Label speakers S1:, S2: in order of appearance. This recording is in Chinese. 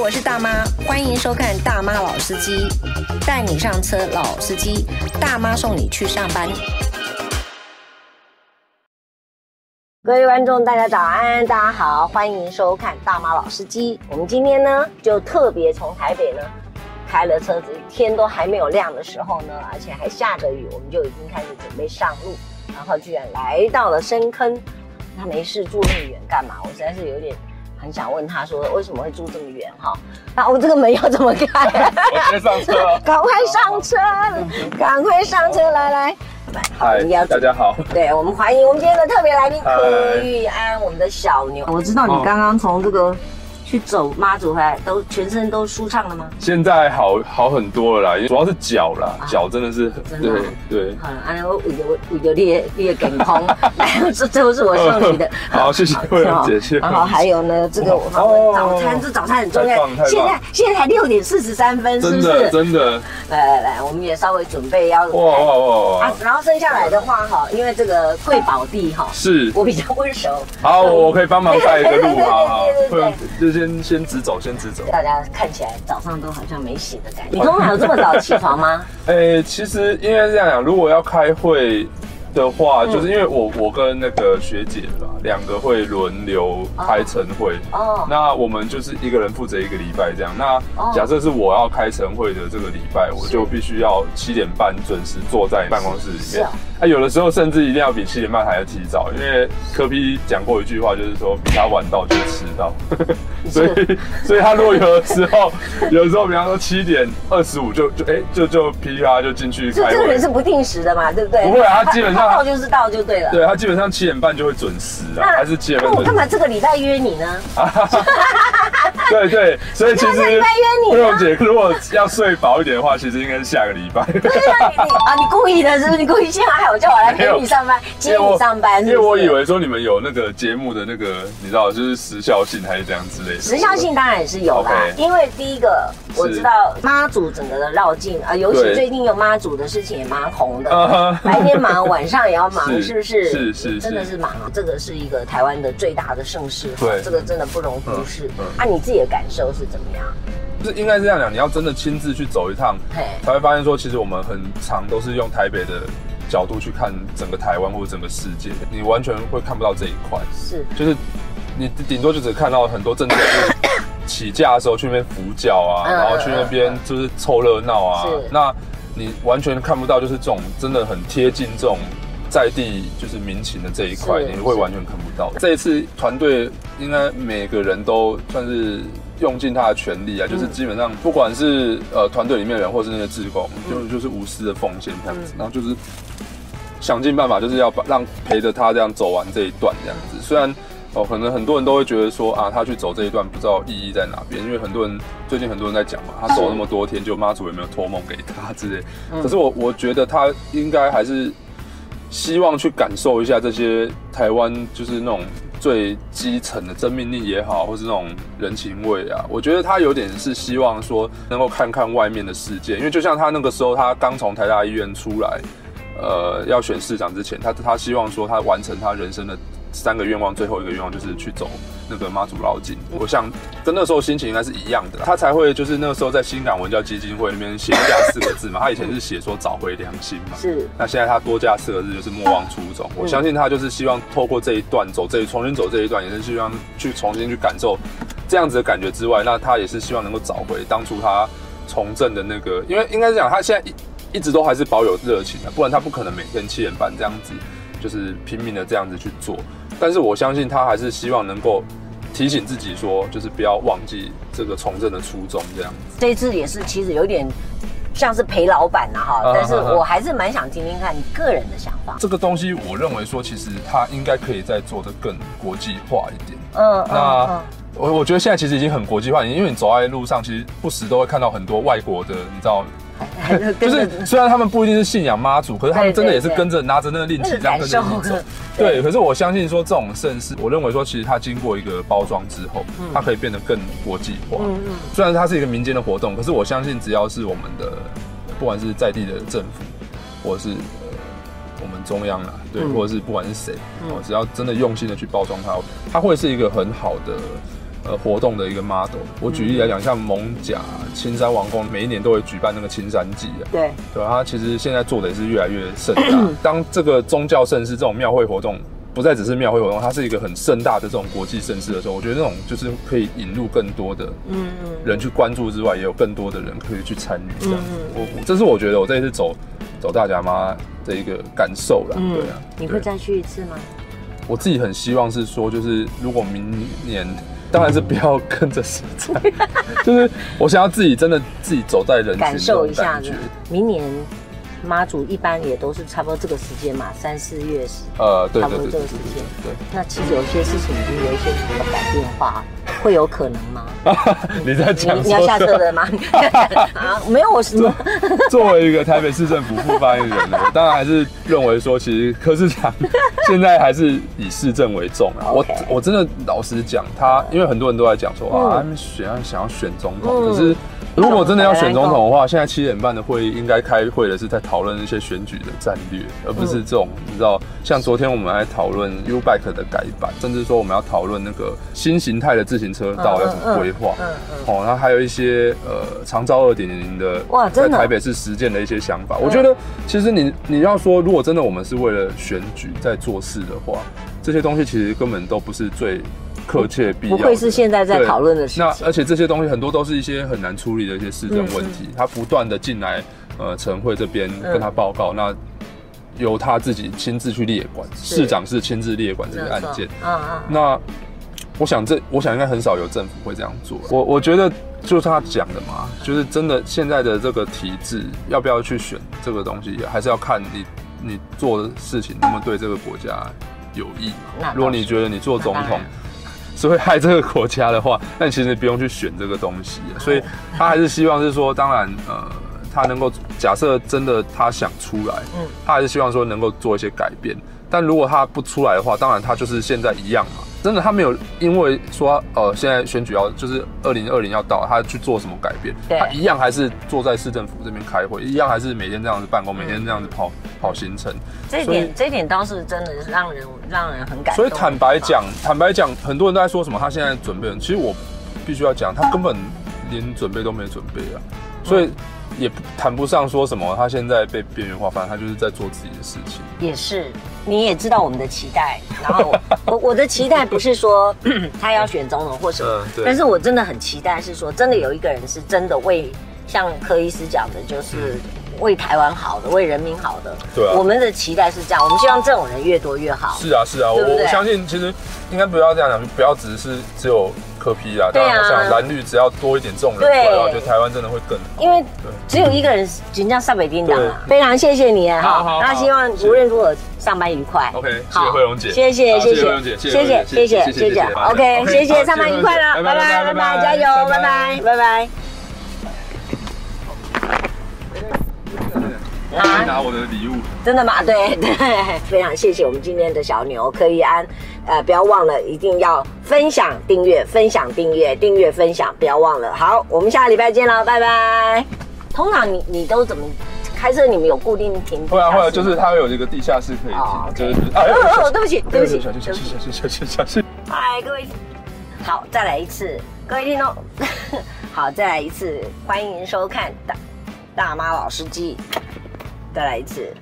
S1: 我是大妈，欢迎收看《大妈老司机》，带你上车，老司机，大妈送你去上班。各位观众，大家早安，大家好，欢迎收看《大妈老司机》。我们今天呢，就特别从台北呢开了车子，天都还没有亮的时候呢，而且还下着雨，我们就已经开始准备上路，然后居然来到了深坑。他没事住那么远干嘛？我实在是有点。很想问他说为什么会住这么远哈？那我这个门要怎么开？
S2: 我先上车，
S1: 赶快上车，赶快上车，来来，
S2: 嗨，大家好，
S1: 对，我们欢迎我们今天的特别来宾柯玉安，我们的小牛。我知道你刚刚从这个。去走妈祖回来都全身都舒畅了吗？
S2: 现在好好很多了啦，主要是脚啦，脚真的是很对对。好，
S1: 安尼我为着为着你的你的健康，来，这这都是我送你的。
S2: 好，谢谢慧荣姐，谢谢。
S1: 然后还有呢，这个早餐，这早餐很重要。现在现在才六点四十三分，是不是？
S2: 真的。
S1: 来来来，我们也稍微准备要
S2: 哇哇哇
S1: 啊，然后剩下来的话哈，因为这个贵宝地哈，
S2: 是
S1: 我比较温柔。
S2: 好，我可以帮忙带一个路，好好。先先直走，先直走。
S1: 大家看起来早上都好像没醒的感觉。你通常有这么早起床吗？
S2: 哎、欸，其实应该是这样讲，如果要开会。的话，就是因为我我跟那个学姐吧，两个会轮流开晨会。哦。那我们就是一个人负责一个礼拜这样。那假设是我要开晨会的这个礼拜，我就必须要七点半准时坐在办公室里面。啊，有的时候甚至一定要比七点半还要提早，因为科比讲过一句话，就是说比他晚到就是迟到。所以所以他如果有的时候，有的时候比方说七点二十五就就哎就就噼啪就进去开会。
S1: 这个人是不定时的嘛，对不对？
S2: 不会啊，他基本上。
S1: 到就是到就对了。
S2: 对，他基本上七点半就会准时啊，还是七点半。
S1: 那我干嘛这个礼拜约你呢？
S2: 对对，所以其实
S1: 这个礼拜约你。
S2: 慧荣姐如果要睡饱一点的话，其实应该是下个礼拜。
S1: 对啊，你啊，你故意的是不是？你故意陷害我，叫我来陪你上班，接你上班。
S2: 因为我以为说你们有那个节目的那个，你知道，就是时效性还是怎样之类的。
S1: 时效性当然也是有啦，因为第一个我知道妈祖整个的绕境啊，尤其最近有妈祖的事情也蛮红的，白天忙，晚上也要忙，是不是？
S2: 是是，
S1: 真的是忙啊！这个是一个台湾的最大的盛事，对，这个真的不容忽视。啊，你自己的感受是怎么样？
S2: 就是应该是这样讲，你要真的亲自去走一趟，才会发现说，其实我们很常都是用台北的角度去看整个台湾或者整个世界，你完全会看不到这一块。是，就是你顶多就只看到很多政治人物 起驾的时候去那边扶脚啊，然后去那边就是凑热闹啊，那你完全看不到就是这种真的很贴近这种。在地就是民情的这一块，你会完全看不到。这一次团队应该每个人都算是用尽他的全力啊，就是基本上不管是呃团队里面的人，或是那些志工，就就是无私的奉献这样子，然后就是想尽办法，就是要把让陪着他这样走完这一段这样子。虽然哦，可能很多人都会觉得说啊，他去走这一段不知道意义在哪边，因为很多人最近很多人在讲嘛，他走那么多天，就妈祖有没有托梦给他之类。可是我我觉得他应该还是。希望去感受一下这些台湾，就是那种最基层的真命令也好，或是那种人情味啊。我觉得他有点是希望说，能够看看外面的世界。因为就像他那个时候，他刚从台大医院出来，呃，要选市长之前，他他希望说，他完成他人生的。三个愿望，最后一个愿望就是去走那个妈祖绕境。我想跟那时候心情应该是一样的，他才会就是那个时候在新港文教基金会那边写下四个字嘛。他以前是写说找回良心嘛，是。那现在他多加四个字就是莫忘初衷。我相信他就是希望透过这一段走这一重新走这一段，也是希望去重新去感受这样子的感觉之外，那他也是希望能够找回当初他从政的那个，因为应该是讲他现在一一直都还是保有热情的，不然他不可能每天七点半这样子就是拼命的这样子去做。但是我相信他还是希望能够提醒自己说，就是不要忘记这个从政的初衷这样子。
S1: 这一次也是其实有点像是陪老板呐哈，但是我还是蛮想听听看你个人的想法。
S2: 这个东西我认为说，其实他应该可以再做得更国际化一点。嗯，那我我觉得现在其实已经很国际化，因为你走在路上，其实不时都会看到很多外国的，你知道。就是虽然他们不一定是信仰妈祖，可是他们真的也是跟着拿着那个令旗这样跟着你走。对，可是我相信说这种盛世，我认为说其实它经过一个包装之后，它可以变得更国际化。嗯嗯。虽然它是一个民间的活动，可是我相信只要是我们的，不管是在地的政府，或者是我们中央啦，对，或者是不管是谁，哦只要真的用心的去包装它，它会是一个很好的。呃活动的一个 model。我举例来讲，像蒙甲青山王宫，每一年都会举办那个青山祭啊。
S1: 对
S2: 对，它其实现在做的也是越来越盛大。当这个宗教盛事这种庙会活动。不再只是庙会活动，它是一个很盛大的这种国际盛事的时候，我觉得那种就是可以引入更多的嗯人去关注之外，也有更多的人可以去参与。这样，我这是我觉得我这一次走走大甲妈的一个感受啦。对啊，
S1: 你会再去一次吗？
S2: 我自己很希望是说，就是如果明年，当然是不要跟着时代，就是我想要自己真的自己走在人群，感受一下子。
S1: 明年。妈祖一般也都是差不多这个时间嘛，三四月时，
S2: 呃，对，
S1: 差不多这个时间。对，那其实有些事情已经有一些什么改变化，会有可能吗？
S2: 你在讲
S1: 你要下车的吗？啊，没有，我什么？
S2: 作为一个台北市政府副发言人，我当然还是认为说，其实柯市长 现在还是以市政为重啊。我我真的老实讲，他因为很多人都在讲说啊，他们选想要选总统，可是。如果真的要选总统的话，现在七点半的会议应该开会的是在讨论一些选举的战略，而不是这种你知道，像昨天我们还讨论 U Bike 的改版，甚至说我们要讨论那个新形态的自行车道要怎么规划，哦，然后还有一些呃长招二点零的哇，在台北市实践的一些想法。我觉得其实你你要说，如果真的我们是为了选举在做事的话，这些东西其实根本都不是最。迫切必要，
S1: 不会是现在在讨论的事情。
S2: 那而且这些东西很多都是一些很难处理的一些市政问题，他不断的进来，呃，晨会这边跟他报告，那由他自己亲自去列管，市长是亲自列管这个案件。嗯嗯。那我想这，我想应该很少有政府会这样做。我我觉得就是他讲的嘛，就是真的现在的这个体制要不要去选这个东西，还是要看你你做的事情能不能对这个国家有益。如果你觉得你做总统。是会害这个国家的话，那你其实不用去选这个东西。所以他还是希望是说，当然，呃，他能够假设真的他想出来，嗯，他还是希望说能够做一些改变。但如果他不出来的话，当然他就是现在一样嘛。真的，他没有因为说，呃，现在选举要就是二零二零要到，他去做什么改变？对，他一样还是坐在市政府这边开会，一样还是每天这样子办公，每天这样子跑跑行程。
S1: 这一点，这一点倒是真的让人让人很感动。
S2: 所以坦白讲，坦白讲，很多人都在说什么，他现在准备，其实我必须要讲，他根本连准备都没准备啊，所以。也谈不上说什么，他现在被边缘化，反正他就是在做自己的事情。
S1: 也是，你也知道我们的期待。然后 我我的期待不是说 他要选总统或什么，嗯、但是我真的很期待是说，真的有一个人是真的为像柯医师讲的，就是为台湾好的，为人民好的。对啊，我们的期待是这样，我们希望这种人越多越好。
S2: 是啊，是啊，对对我我相信其实应该不要这样讲，不要只是只有。柯批啊，对啊。我想蓝绿只要多一点这种人，对，我觉得台湾真的会更好。
S1: 因为只有一个人，人家上北京讲啊，非常谢谢你啊，好，那希望无论如何上班愉快。
S2: OK，谢谢。惠容姐，
S1: 谢谢谢谢谢谢谢谢谢谢。OK，谢谢。上班愉快了，拜拜拜拜，加油，拜拜。拜拜。
S2: 来拿我的礼物，
S1: 真的吗？对对，非常谢谢我们今天的小牛柯一安，呃，不要忘了一定要分享、订阅、分享、订阅、订阅、分享，不要忘了。好，我们下个礼拜见了，拜拜。通常你你都怎么开车？你们有固定停？
S2: 会啊会啊，就是它会有一个地下室可以停，就是啊，
S1: 对不起对不起，
S2: 小心小心小心小心小心。
S1: 嗨，各位，好，再来一次，各位听众，好，再来一次，欢迎收看大大妈老司机。再来一次。